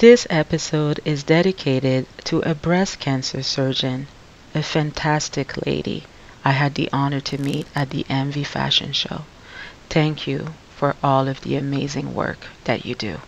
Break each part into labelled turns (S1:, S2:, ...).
S1: This episode is dedicated to a breast cancer surgeon, a fantastic lady I had the honor to meet at the Envy Fashion Show. Thank you for all of the amazing work that you do.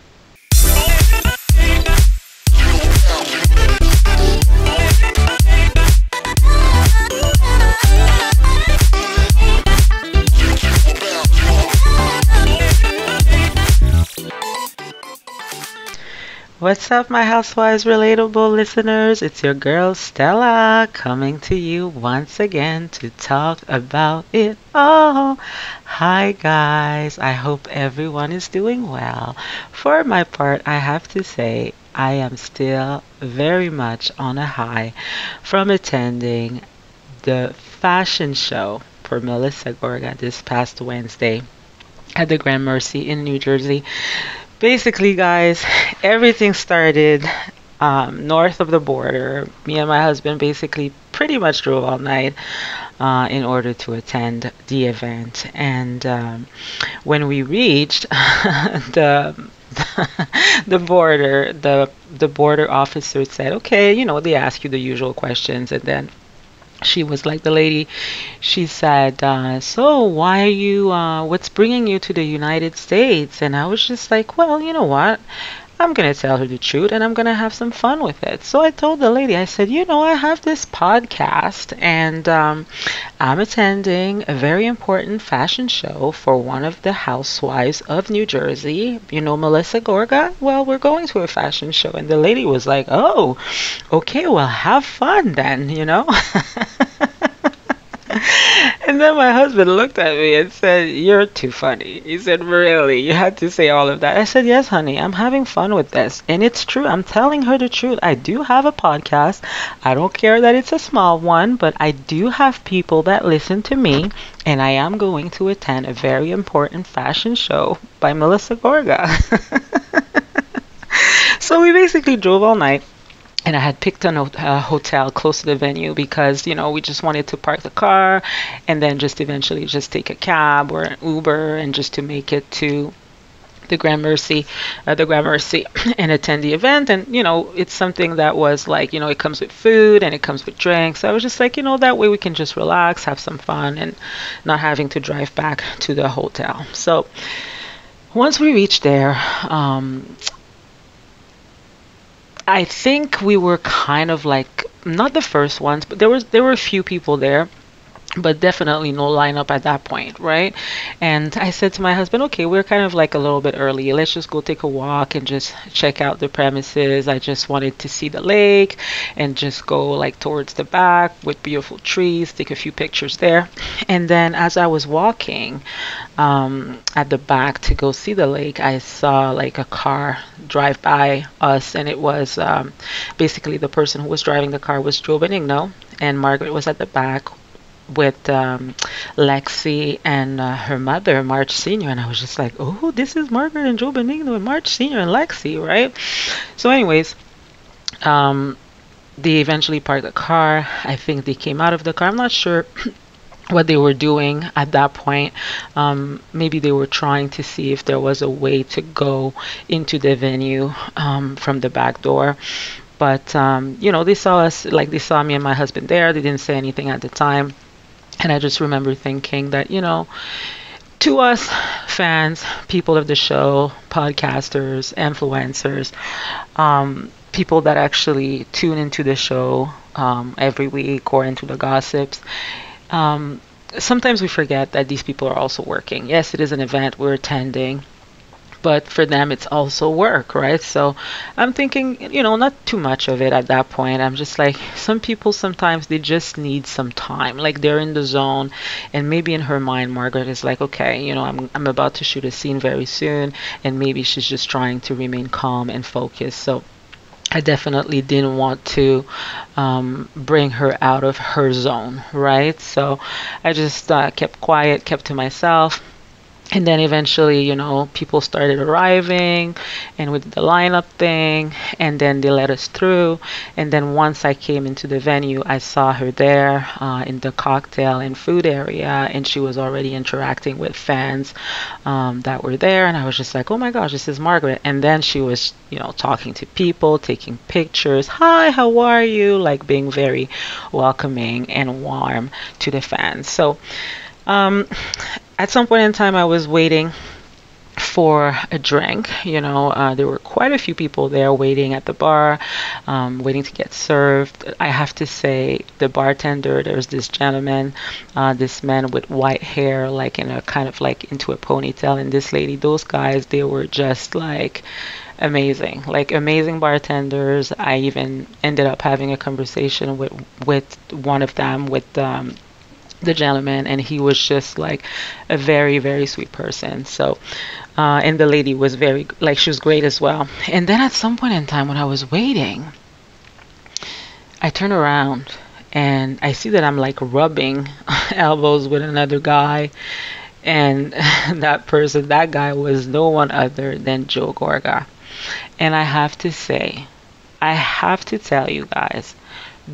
S1: What's up, my Housewives Relatable listeners? It's your girl Stella coming to you once again to talk about it all. Hi, guys. I hope everyone is doing well. For my part, I have to say I am still very much on a high from attending the fashion show for Melissa Gorga this past Wednesday at the Gramercy in New Jersey basically, guys, everything started um, north of the border. Me and my husband basically pretty much drove all night uh, in order to attend the event. And um, when we reached the the border, the the border officer said, "Okay, you know, they ask you the usual questions, and then she was like the lady she said uh, so why are you uh, what's bringing you to the united states and i was just like well you know what I'm to tell her the truth and I'm to have some fun with it. So I told the lady, I said, you know, I have this podcast and um, I'm attending a very important fashion show for one of the housewives of New Jersey. You know, Melissa Gorga? Well, we're going to a fashion show. And the lady was like, oh, okay, well, have fun then, you know? And then my husband looked at me and said, You're too funny. He said, Really? You had to say all of that. I said, Yes, honey, I'm having fun with this. And it's true. I'm telling her the truth. I do have a podcast. I don't care that it's a small one, but I do have people that listen to me. And I am going to attend a very important fashion show by Melissa Gorga. so we basically drove all night and I had picked a hotel close to the venue because you know we just wanted to park the car and then just eventually just take a cab or an Uber and just to make it to the Gramercy, uh, the Gramercy, and attend the event. And you know, it's something that was like, you know, it comes with food and it comes with drinks. So I was just like, you know, that way we can just relax, have some fun, and not having to drive back to the hotel. So once we reached there, um, I think we were kind of like not the first ones, but there was there were a few people there but definitely no lineup at that point, right? And I said to my husband, okay, we're kind of like a little bit early. Let's just go take a walk and just check out the premises. I just wanted to see the lake and just go like towards the back with beautiful trees, take a few pictures there. And then as I was walking um, at the back to go see the lake, I saw like a car drive by us, and it was um, basically the person who was driving the car was Joe Benigno, and Margaret was at the back with um, Lexi and uh, her mother, Marge Sr. And I was just like, oh, this is Margaret and Joe Benigno and Marge Sr. and Lexi, right? So, anyways, um, they eventually parked the car. I think they came out of the car. I'm not sure. what they were doing at that point. Um, maybe they were trying to see if there was a way to go into the venue um, from the back door but um, you know they saw us like they saw me and my husband there they didn't say anything at the time and I just remember thinking that, you know, to us fans, people of the show, podcasters, influencers, um, people that actually tune into the show um, every week or into the gossips, um, sometimes we forget that these people are also working. Yes, it is an event we're attending, but for them it's also work right? So i'm thinking you know not too much of it at that point. I'm just like some people sometimes they just need some time. Like they're in the zone and maybe in her mind margaret is like okay you know i'm, I'm about to shoot a scene very soon and maybe she's just trying to remain calm and focused. So I definitely didn't want to um, bring her out of her zone, right? So I just uh, kept quiet, kept to myself, and then eventually, you know, people started arriving and we did the lineup thing and then they let us through. And then once I came into the venue, I saw her there uh, in the cocktail and food area and she was already interacting with fans um, that were there. And I was just like, oh my gosh, this is Margaret. And then she was, you know, talking to people, taking pictures. Hi, how are you? Like being very welcoming and warm to the fans. So, um, at some point in time, I was waiting for a drink. You know, uh, there were quite a few people there waiting at the bar, um, waiting to get served. I have to say, the bartender, there's this gentleman, uh, this man with white hair, like in a kind of like into a ponytail, and this lady, those guys, they were just like amazing like amazing bartenders i even ended up having a conversation with with one of them with um, the gentleman and he was just like a very very sweet person. So uh, and the lady was very like she was great as well. And then at some point in time when i was waiting i turn around and i see that i'm like rubbing elbows with another guy. And that person that guy was no one other than joe gorga. And i have to say i have to tell you guys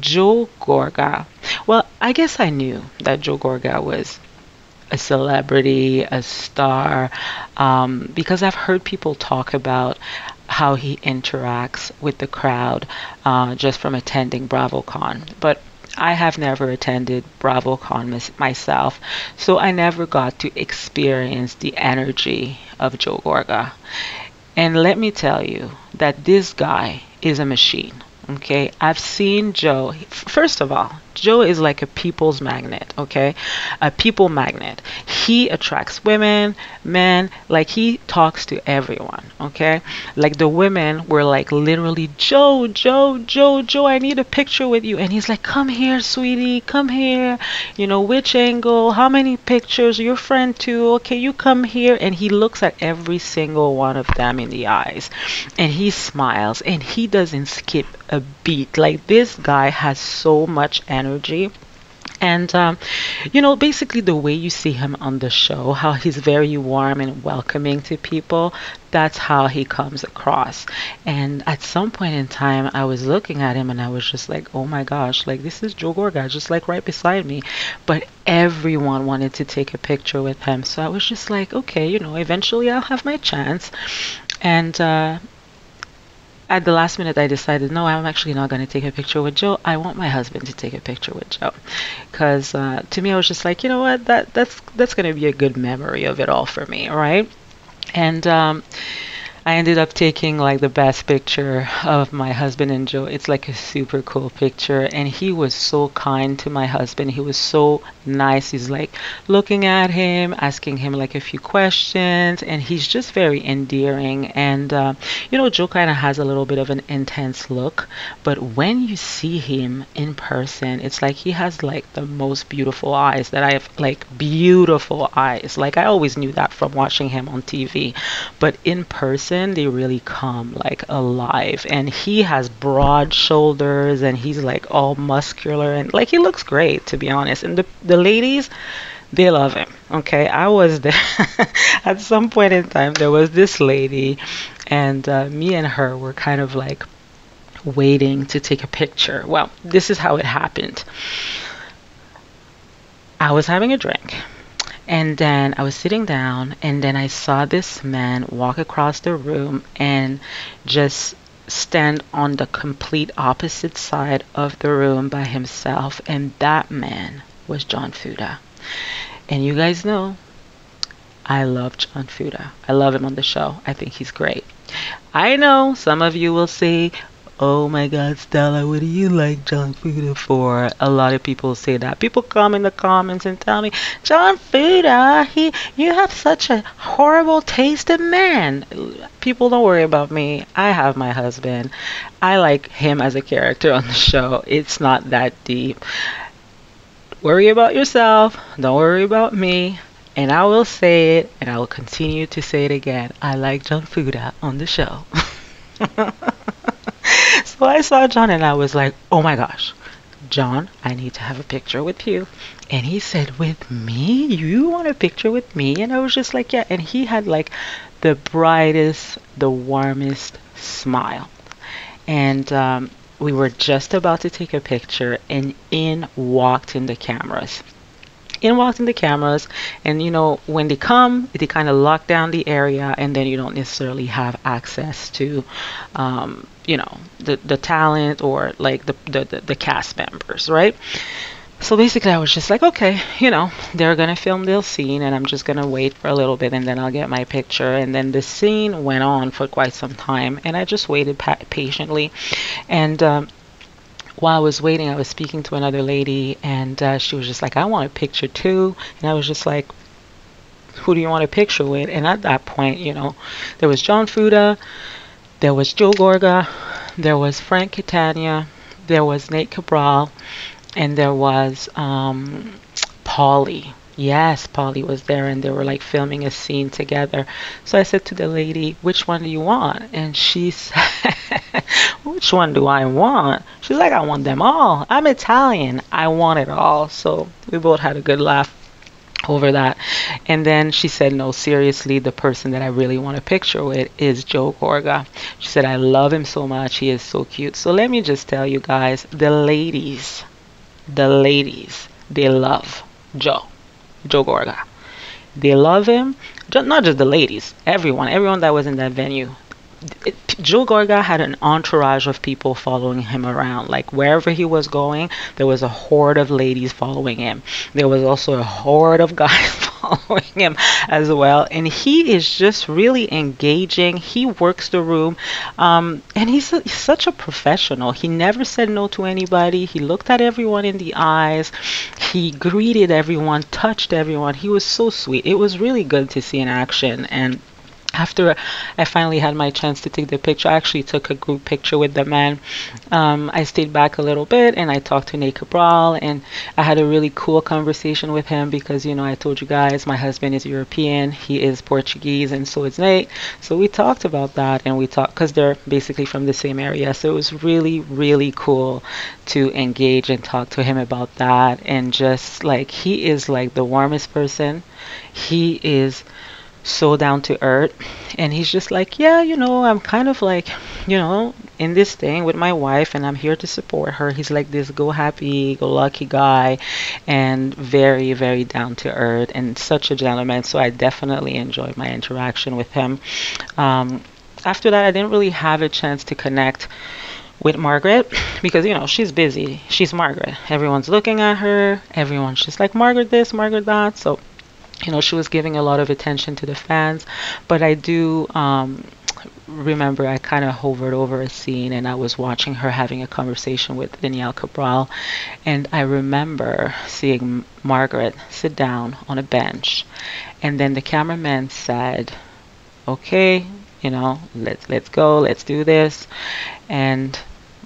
S1: Joe Gorga. Well, I guess I knew that Joe Gorga was a celebrity, a star, um, because I've heard people talk about how he interacts with the crowd uh, just from attending BravoCon. But I have never attended BravoCon myself, so I never got to experience the energy of Joe Gorga. And let me tell you that this guy is a machine. Okay, I've seen Joe. First of all, Joe is like a people's magnet, okay? A people magnet. He attracts women, men, like he talks to everyone, okay? Like the women were like literally, Joe, Joe, Joe, Joe, I need a picture with you. And he's like, come here, sweetie, come here. You know, which angle, how many pictures, your friend too, okay, you come here. And he looks at every single one of them in the eyes and he smiles and he doesn't skip a beat. Like this guy has so much energy. And, um, you know, basically the way you see him on the show, how he's very warm and welcoming to people, that's how he comes across. And at some point in time, I was looking at him and I was just like, oh my gosh, like this is Joe Gorga, just like right beside me. But everyone wanted to take a picture with him. So I was just like, okay, you know, eventually I'll have my chance. And, uh, at the last minute, I decided, no, I'm actually not going to take a picture with Joe. I want my husband to take a picture with Joe, because uh, to me, I was just like, you know what, that that's that's going to be a good memory of it all for me, right? And um, I ended up taking like the best picture of my husband and Joe. It's like a super cool picture. And he was so kind to my husband. He was so nice. He's like looking at him, asking him like a few questions. And he's just very endearing. And, uh, you know, Joe kind of has a little bit of an intense look. But when you see him in person, it's like he has like the most beautiful eyes that I have, like beautiful eyes. Like I always knew that from watching him on TV. But in person, they really come like alive. And he has broad shoulders and he's like all muscular and like he looks great to be honest. And the the ladies they love him. Okay, I was there at some point in time. There was this lady, and uh, me and her were kind of like waiting to take a picture. Well, this is how it happened. I was having a drink and then I was sitting down, and then I saw this man walk across the room and just stand on the complete opposite side of the room by himself. And that man was John Fuda. And you guys know, I love John Fuda. I love him on the show. I think he's great. I know some of you will say, Oh my god, Stella, what do you like John Fuda for? A lot of people say that. People come in the comments and tell me, John Fuda, ah, he you have such a horrible taste in men People don't worry about me. I have my husband. I like him as a character on the show. It's not that deep. Worry about yourself. Don't worry about me. And I will say it, and I will continue to say it again. I like John Fuda ah, on the show. So I saw John and I was like, oh my gosh, John, I need to have a picture with you. And he said, With me? You want a picture with me? And I was just like, Yeah. And he had like the brightest, the warmest smile. And um, we were just about to take a picture, and in walked in the cameras in walked in the cameras and you know when they come they kind of lock down the area and then you don't necessarily have access to um, you know the the talent or like the, the the, the cast members right? So basically i was just like okay you know they're gonna film this scene and i'm just gonna wait for a little bit and then i'll get my picture. And then the scene went on for quite some time and i just waited pa- patiently. And um, while I was waiting, I was speaking to another lady, and uh, she was just like, I want a picture too. And I was just like, who do you want a picture with? And at that point, you know, there was John Fuda, there was Joe Gorga, there was Frank Catania, there was Nate Cabral, and there was um, Paulie. Yes, Paulie was there and they were like filming a scene together. So I said to the lady, which one do you want? And she said, which one do I want? She's like, I want them all. I'm Italian. I want it all. So we both had a good laugh over that. And then she said, No, seriously, the person that I really want a picture with is Joe Gorga. She said, I love him so much. He is so cute. So let me just tell you guys the ladies, the ladies, they love Joe. Joe Gorga. They love him. Not just the ladies, everyone, everyone that was in that venue. Joe Gorga had an entourage of people following him around. Like wherever he was going, there was a horde of ladies following him. There was also a horde of guys following him as well. And he is just really engaging. He works the room, um, and he's, a, he's such a professional. He never said no to anybody. He looked at everyone in the eyes. He greeted everyone, touched everyone. He was so sweet. It was really good to see in action and after I finally had my chance to take the picture, I actually took a group picture with the man. Um, I stayed back a little bit and I talked to Nate Cabral and I had a really cool conversation with him because, you know, I told you guys my husband is European, he is Portuguese, and so is Nate. So we talked about that and we talked because they're basically from the same area. So it was really, really cool to engage and talk to him about that. And just like, he is like the warmest person. He is so down to earth and he's just like yeah you know i'm kind of like you know in this thing with my wife and i'm here to support her he's like this go happy go lucky guy and very very down to earth and such a gentleman so i definitely enjoyed my interaction with him um, after that i didn't really have a chance to connect with Margaret because you know she's busy. She's Margaret. Everyone's looking at her. Everyone's just like Margaret this, Margaret that. So you know, she was giving a lot of attention to the fans. But I do um, remember I kind of hovered over a scene and I was watching her having a conversation with Danielle Cabral. And I remember seeing Margaret sit down on a bench. And then the cameraman said, okay, you know, let's let's go, let's do this. And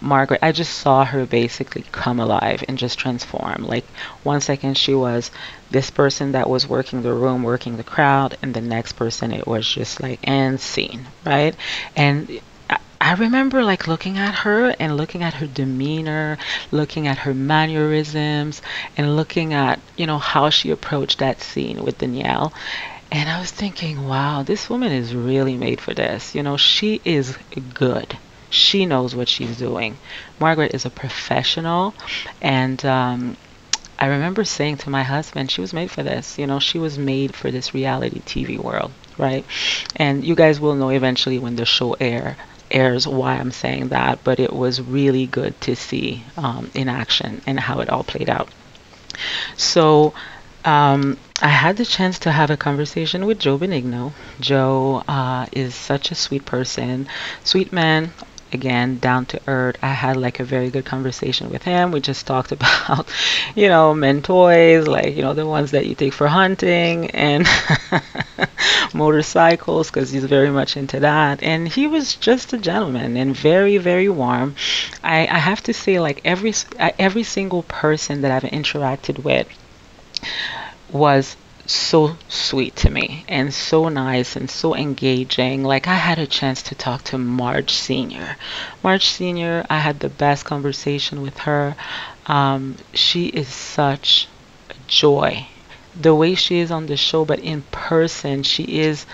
S1: Margaret, I just saw her basically come alive and just transform. Like one second she was this person that was working the room, working the crowd, and the next person it was just like and scene, right? And I remember like looking at her and looking at her demeanor, looking at her mannerisms, and looking at, you know, how she approached that scene with Danielle. And I was thinking, wow, this woman is really made for this. You know, she is good she knows what she's doing. Margaret is a professional, and um, I remember saying to my husband, she was made for this. You know, she was made for this reality TV world, right? And you guys will know eventually when the show air airs why I'm saying that, but it was really good to see um, in action and how it all played out. So um, I had the chance to have a conversation with Joe Benigno. Joe uh, is such a sweet person, sweet man, again down to earth. I had like a very good conversation with him. We just talked about you know men toys like you know the ones that you take for hunting and motorcycles because he's very much into that. And he was just a gentleman and very very warm. I i have to say like every uh, every single person that i've interacted with was so sweet to me and so nice and so engaging. Like I had a chance to talk to Marge Senior. Marge Senior, I had the best conversation with her. Um, she is such a joy. The way she is on the show, but in person, she is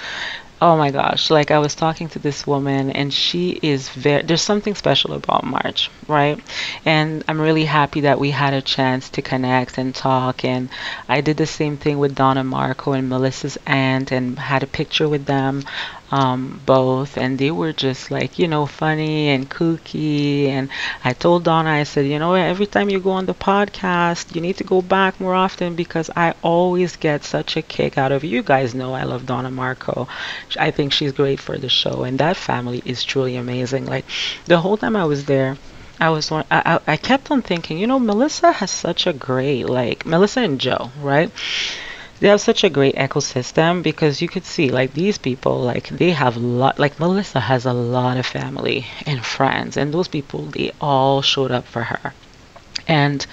S1: Oh my gosh, like I was talking to this woman and she is very, there's something special about Marge right? And I'm really happy that we had a chance to connect and talk. And I did the same thing with Donna Marco and Melissa's aunt and had a picture with them um, both, and they were just like, you know, funny and kooky. And I told Donna, I said, you know, every time you go on the podcast, you need to go back more often because I always get such a kick out of you guys. Know I love Donna Marco. I think she's great for the show, and that family is truly amazing. Like the whole time I was there. I was I, I, I kept on thinking, you know, Melissa has such a great like Melissa and Joe, right? They have such a great ecosystem because you could see like these people like they have a lot like melissa has a lot of family and friends and those people they all showed up for her. And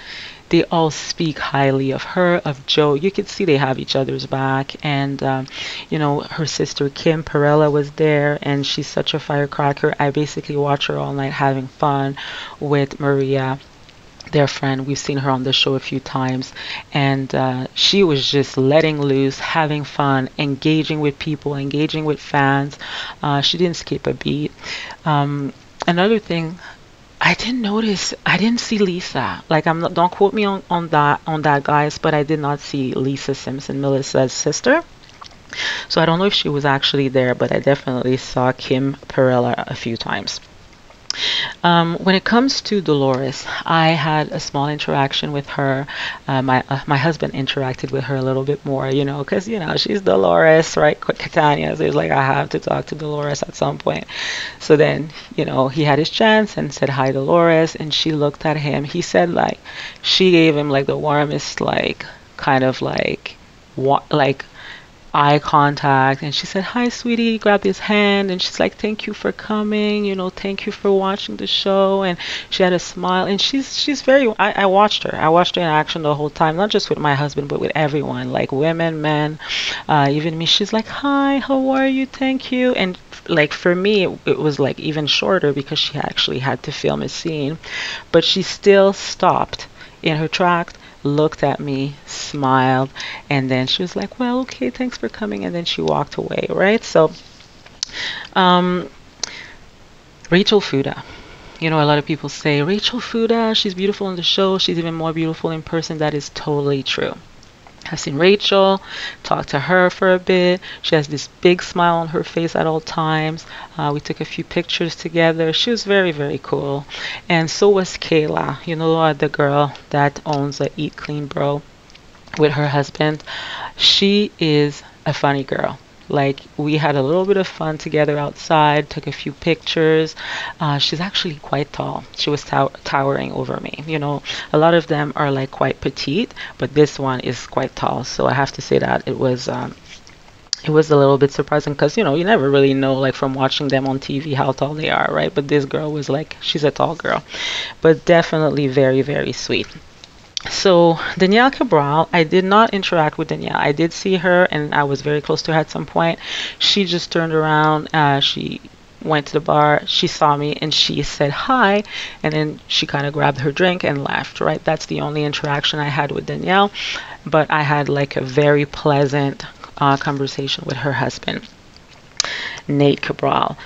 S1: they all speak highly of her of joe. You could see they have each other's back. And um, you know her sister kim perella was there and she's such a firecracker. I basically watch her all night having fun with maria their friend. We've seen her on the show a few times, and uh, she was just letting loose, having fun, engaging with people, engaging with fans. Uh, she didn't skip a beat. Um, another thing. I didn't notice. I didn't see Lisa. Like I'm not. Don't quote me on, on that on that, guys. But I did not see Lisa Simpson, Melissa's sister. So I don't know if she was actually there, but I definitely saw Kim Perella a few times. Um, when it comes to Dolores, I had a small interaction with her. Uh, my uh, my husband interacted with her a little bit more, you know, because you know she's Dolores, right? Catania. So it's like I have to talk to Dolores at some point. So then, you know, he had his chance and said hi, Dolores, and she looked at him. He said like she gave him like the warmest like kind of like what like eye contact. And she said hi sweetie grabbed his hand. And she's like thank you for coming you know thank you for watching the show. And she had a smile. And she's she's very I, I watched her. I watched her in action the whole time not just with my husband but with everyone like women men uh, even me. She's like hi how are you? Thank you. And like for me it, it was like even shorter because she actually had to film a scene. But she still stopped in her track looked at me, smiled, and then she was like, "Well, okay, thanks for coming," and then she walked away. Right? So, um, Rachel Fuda. You know, a lot of people say Rachel Fuda, she's beautiful on the show. She's even more beautiful in person. That is totally true. I've seen Rachel, talked to her for a bit. She has this big smile on her face at all times. Uh, we took a few pictures together. She was very, very cool. And so was Kayla, you know, uh, the girl that owns a Eat Clean Bro with her husband. She is a funny girl. Like we had a little bit of fun together outside, took a few pictures. Uh, she's actually quite tall. She was tow- towering over me. You know, a lot of them are like quite petite, but this one is quite tall. So I have to say that it was. Um, it was a little bit surprising because you know you never really know like from watching them on TV how tall they are, right? But this girl was like she's a tall girl, but definitely very very sweet. So Danielle Cabral, I did not interact with Danielle. I did see her, and I was very close to her at some point. She just turned around. Uh, she went to the bar. She saw me, and she said hi, and then she kind of grabbed her drink and left. Right, that's the only interaction I had with Danielle. But I had like a very pleasant uh, conversation with her husband, Nate Cabral.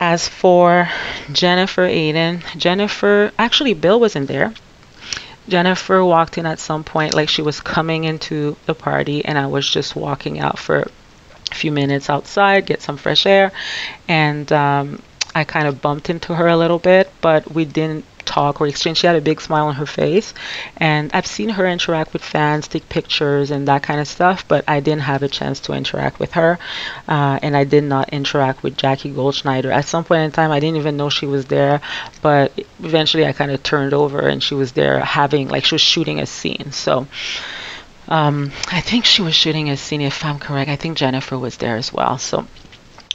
S1: As for Jennifer Aydin, Jennifer, actually, Bill wasn't there. Jennifer walked in at some point, like she was coming into the party, and I was just walking out for a few minutes outside, get some fresh air, and um, I kind of bumped into her a little bit, but we didn't talk or exchange. She had a big smile on her face, and I've seen her interact with fans, take pictures, and that kind of stuff. But I didn't have a chance to interact with her, uh, and I did not interact with Jackie Goldschneider. At some point in time, I didn't even know she was there, but eventually I kind of turned over, and she was there having like she was shooting a scene. So. Um, I think she was shooting a scene, if I'm correct. I think Jennifer was there as well. So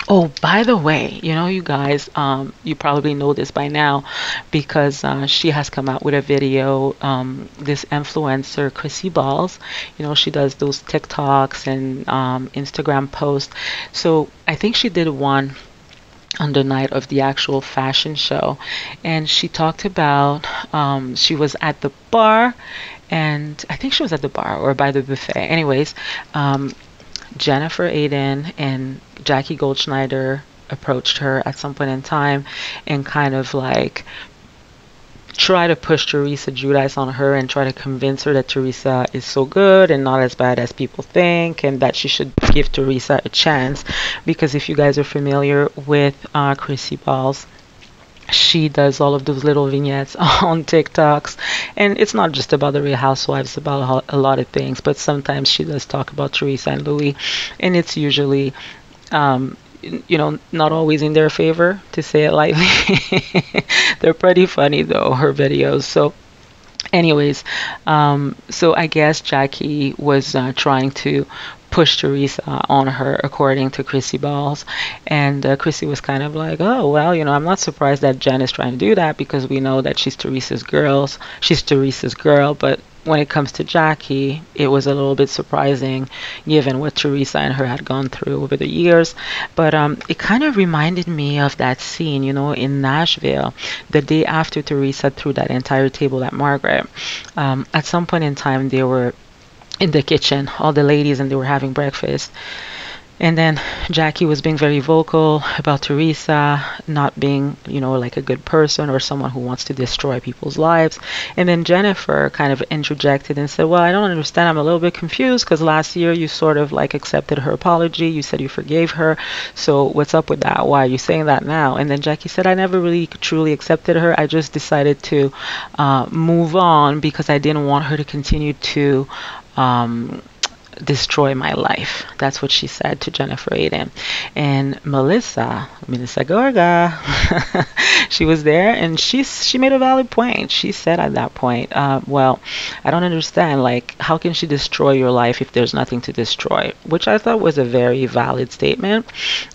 S1: Oh, by the way, you know, you guys, um, you probably know this by now because uh, she has come out with a video. Um, this influencer, Chrissy Balls, you know, she does those TikToks and um, Instagram posts. So I think she did one on the night of the actual fashion show, and she talked about um, she was at the bar, and I think she was at the bar or by the buffet. Anyways, um, Jennifer Aydin and Jackie Goldschneider approached her at some point in time and kind of like try to push Teresa Giudice on her and try to convince her that Teresa is so good and not as bad as people think and that she should give Teresa a chance. Because if you guys are familiar with uh, Chrissy Balls she does all of those little vignettes on TikToks, and it's not just about the Real Housewives, about a lot of things. But sometimes she does talk about Teresa and Louis, and it's usually, um, you know, not always in their favor, to say it lightly. They're pretty funny though, her videos. So anyways um, so i guess jackie was uh, trying to push Teresa on her, according to Chrissy Balls. And uh, Chrissy was kind of like, oh, well, you know, I'm not surprised that Jen is trying to do that because we know that she's Teresa's girls. She's Teresa's girl, but when it comes to Jackie, it was a little bit surprising given what Teresa and her had gone through over the years. But um, it kind of reminded me of that scene, you know, in Nashville, the day after Teresa threw that entire table at Margaret. Um, at some point in time, they were in the kitchen, all the ladies, and they were having breakfast. And then Jackie was being very vocal about Teresa not being, you know, like a good person or someone who wants to destroy people's lives. And then Jennifer kind of interjected and said, Well, I don't understand. I'm a little bit confused because last year you sort of like accepted her apology. You said you forgave her. So what's up with that? Why are you saying that now? And then Jackie said, I never really truly accepted her. I just decided to uh, move on because I didn't want her to continue to um, destroy my life. That's what she said to Jennifer Aydin. And Melissa, Melissa Gorga, she was there and she she made a valid point. She said at that point, uh, well, I don't understand. Like, how can she destroy your life if there's nothing to destroy? Which I thought was a very valid statement.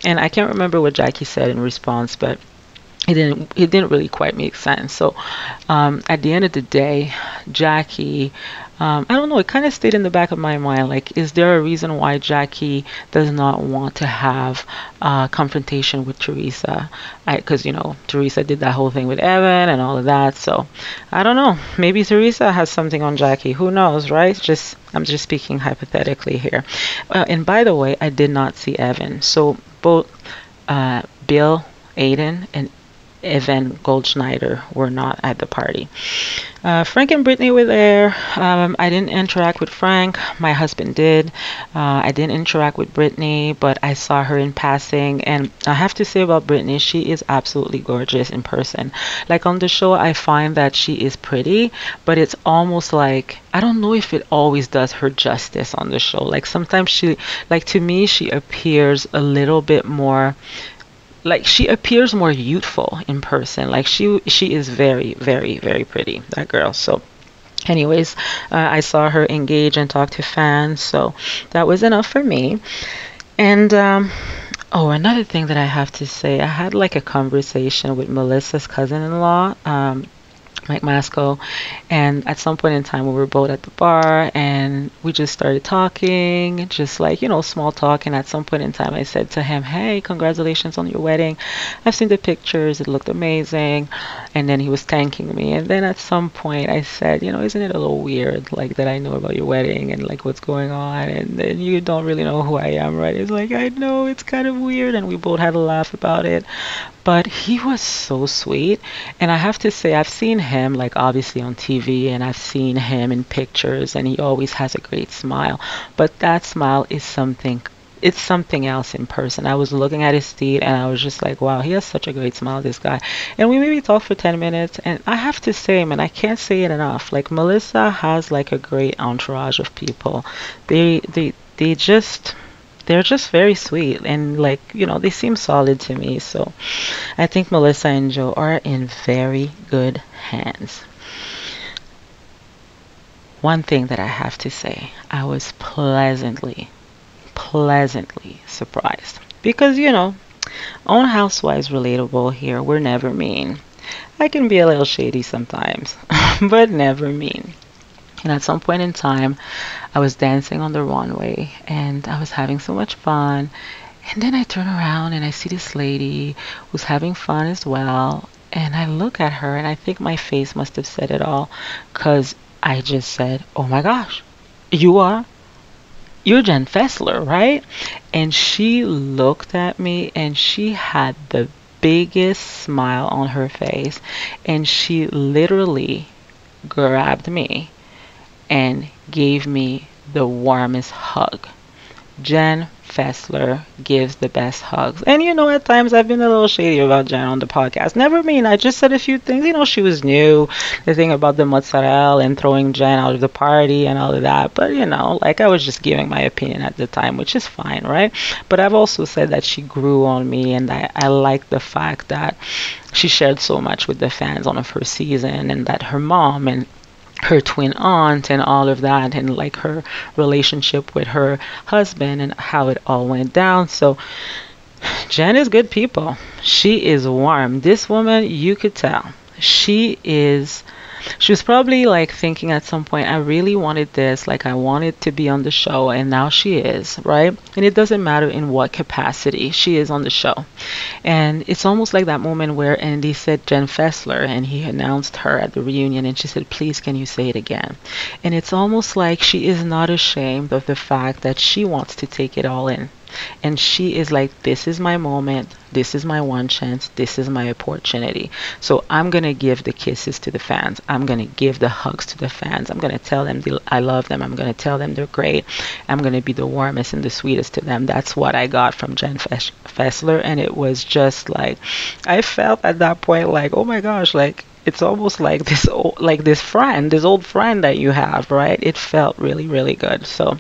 S1: And I can't remember what Jackie said in response, but it didn't it didn't really quite make sense. So um, at the end of the day, Jackie um, I don't know, it kind of stayed in the back of my mind. Like, is there a reason why Jackie does not want to have uh, confrontation with Teresa? Because, you know, Teresa did that whole thing with Evan and all of that. So, I don't know. Maybe Teresa has something on Jackie. Who knows, right? Just I'm just speaking hypothetically here. Uh, and by the way, I did not see Evan. So, both uh, Bill Aydin, and Evan Goldschneider were not at the party. Uh, Frank and Brittany were there. Um, I didn't interact with Frank. My husband did. Uh, I didn't interact with Brittany, but I saw her in passing. And I have to say about Brittany, she is absolutely gorgeous in person. Like on the show, I find that she is pretty, but it's almost like I don't know if it always does her justice on the show. Like sometimes she, like to me, she appears a little bit more like she appears more youthful in person. Like she she is very very very pretty that girl. So anyways uh, i saw her engage and talk to fans. So that was enough for me. And um, oh another thing that i have to say i had like a conversation with melissa's cousin-in-law um, Mike Masco. And at some point in time, we were both at the bar and we just started talking, just like, you know, small talk. And at some point in time, I said to him, Hey, congratulations on your wedding. I've seen the pictures, it looked amazing. And then he was thanking me. And then at some point, I said, You know, isn't it a little weird, like, that I know about your wedding and like what's going on? And then you don't really know who I am, right? It's like, I know it's kind of weird. And we both had a laugh about it but he was so sweet and i have to say i've seen him like obviously on tv and i've seen him in pictures and he always has a great smile but that smile is something it's something else in person. I was looking at his teeth and I was just like, wow, he has such a great smile, this guy. And we maybe talked for 10 minutes and I have to say, man, I can't say it enough. Like Melissa has like a great entourage of people. They they they just they're just very sweet and like you know they seem solid to me so i think melissa and joe are in very good hands one thing that i have to say i was pleasantly pleasantly surprised because you know Own housewives relatable here. We're never mean. I can be a little shady sometimes, but never mean. And at some point in time, I was dancing on the runway and I was having so much fun. And then I turn around and I see this lady who's having fun as well. And I look at her and I think my face must have said it all because I just said, Oh my gosh, you are? You're Jen Fessler, right? And she looked at me and she had the biggest smile on her face and she literally grabbed me and gave me the warmest hug. Jen Fessler gives the best hugs. And you know, at times I've been a little shady about Jen on the podcast. Never mean I just said a few things. You know, she was new. The thing about the mozzarella and throwing Jen out of the party and all of that. But you know, like I was just giving my opinion at the time, which is fine, right? But I've also said that she grew on me, and I, I like the fact that she shared so much with the fans on first season, and that her mom and her twin aunt and all of that and like her relationship with her husband and how it all went down. So jen is good people. She is warm. This woman you could tell she is she was probably like thinking at some point, I really wanted this, like I wanted to be on the show, and now she is, right? And it doesn't matter in what capacity she is on the show. And it's almost like that moment where Andy said Jen Fessler, and he announced her at the reunion, and she said, Please, can you say it again? And it's almost like she is not ashamed of the fact that she wants to take it all in. And she is like, This is my moment. This is my one chance. This is my opportunity. So I'm going to give the kisses to the fans. I'm going to give the hugs to the fans. I'm going to tell them I love them. I'm going to tell them they're great. I'm going to be the warmest and the sweetest to them. That's what I got from Jen Fessler. And it was just like, I felt at that point like, oh my gosh, like, it's almost like this old, like this friend this old friend that you have right it felt really really good so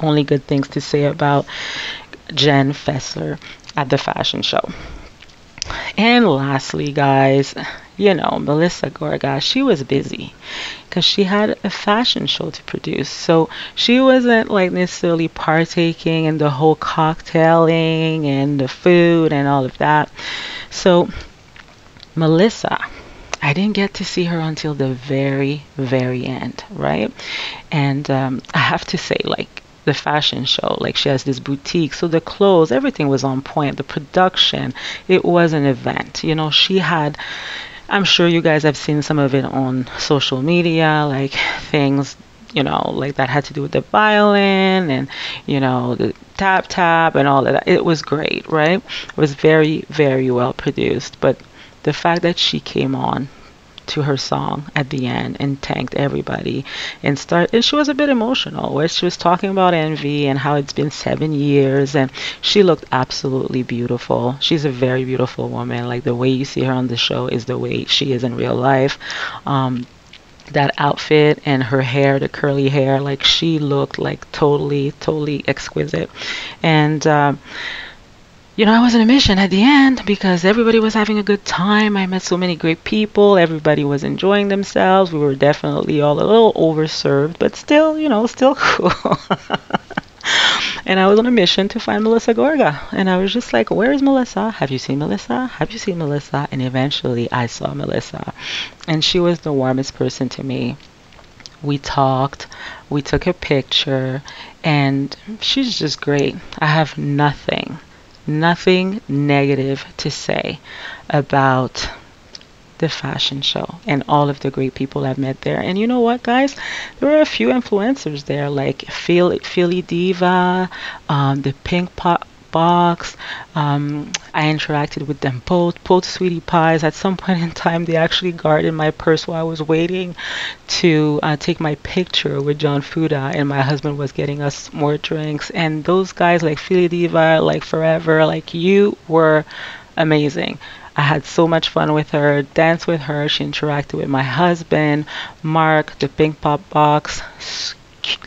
S1: only good things to say about Jen Fessler at the fashion show. And lastly, guys, you know, Melissa Gorga, she was busy because she had a fashion show to produce. So she wasn't like necessarily partaking in the whole cocktailing and the food and all of that. So Melissa, I didn't get to see her until the very, very end, right? And um, I have to say, like, the fashion show. Like she has this boutique. So the clothes, everything was on point. The production, it was an event. You know, she had I'm sure you guys have seen some of it on social media, like things, you know, like that had to do with the violin and, you know, the tap tap and all of that. It was great, right? It was very, very well produced. But the fact that she came on to her song at the end and thanked everybody and start and she was a bit emotional where she was talking about envy and how it's been seven years and she looked absolutely beautiful. She's a very beautiful woman. Like the way you see her on the show is the way she is in real life. Um, that outfit and her hair, the curly hair, like she looked like totally, totally exquisite. And uh, you know, I was on a mission at the end because everybody was having a good time. I met so many great people. Everybody was enjoying themselves. We were definitely all a little overserved, but still, you know, still cool. and I was on a mission to find Melissa Gorga. And I was just like, where is Melissa? Have you seen Melissa? Have you seen Melissa? And eventually I saw Melissa. And she was the warmest person to me. We talked, we took a picture, and she's just great. I have nothing nothing negative to say about the fashion show and all of the great people I've met there. And you know what, guys? There were a few influencers there, like Philly, Philly Diva, um, the Pink Pop box. Um, I interacted with them both, both sweetie pies. At some point in time, they actually guarded my purse while I was waiting to uh, take my picture with John Fuda, and my husband was getting us more drinks. And those guys, like Philly Diva, like Forever, like you were amazing. I had so much fun with her, danced with her. She interacted with my husband, Mark, the Pink Pop Box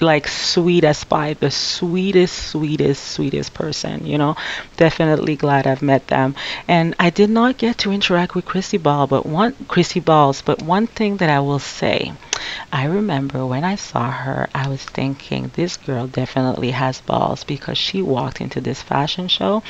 S1: like sweet as pie, the sweetest, sweetest, sweetest person, you know. Definitely glad I've met them. And I did not get to interact with Chrissy Ball, but one Chrissy Balls, but one thing that I will say, I remember when I saw her, I was thinking this girl definitely has balls because she walked into this fashion show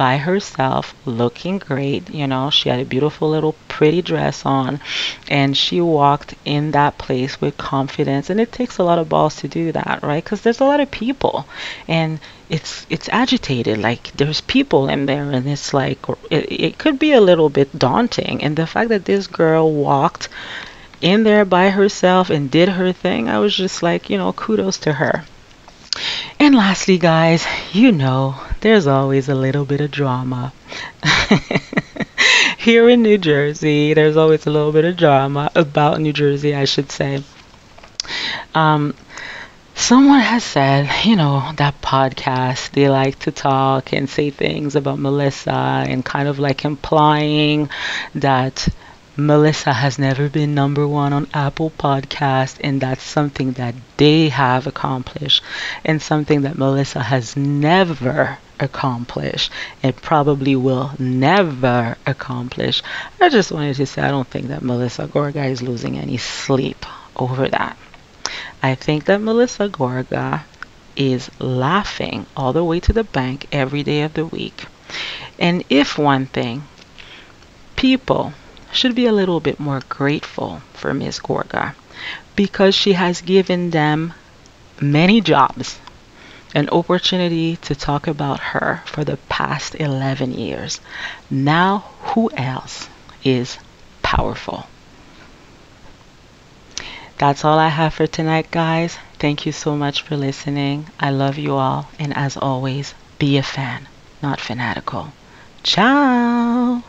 S1: by herself, looking great. You know, she had a beautiful little pretty dress on, and she walked in that place with confidence. And it takes a lot of balls to do that, right? Because there's a lot of people, and it's it's agitated. Like there's people in there, and it's like it, it could be a little bit daunting. And the fact that this girl walked in there by herself and did her thing, I was just like, you know, kudos to her. And lastly, guys, you know, there's always a little bit of drama. Here in New Jersey, there's always a little bit of drama about New Jersey, I should say. Um, someone has said, you know, that podcast, they like to talk and say things about Melissa and kind of like implying that Melissa has never been number one on Apple Podcast, and that's something that they have accomplished, and something that Melissa has never accomplished and probably will never accomplish. I just wanted to say I don't think that Melissa Gorga is losing any sleep over that. I think that Melissa Gorga is laughing all the way to the bank every day of the week. And if one thing, people should be a little bit more grateful for Ms. Gorga because she has given them many jobs, an opportunity to talk about her for the past 11 years. Now, who else is powerful? That's all I have for tonight, guys. Thank you so much for listening. I love you all. And as always, be a fan, not fanatical. Ciao.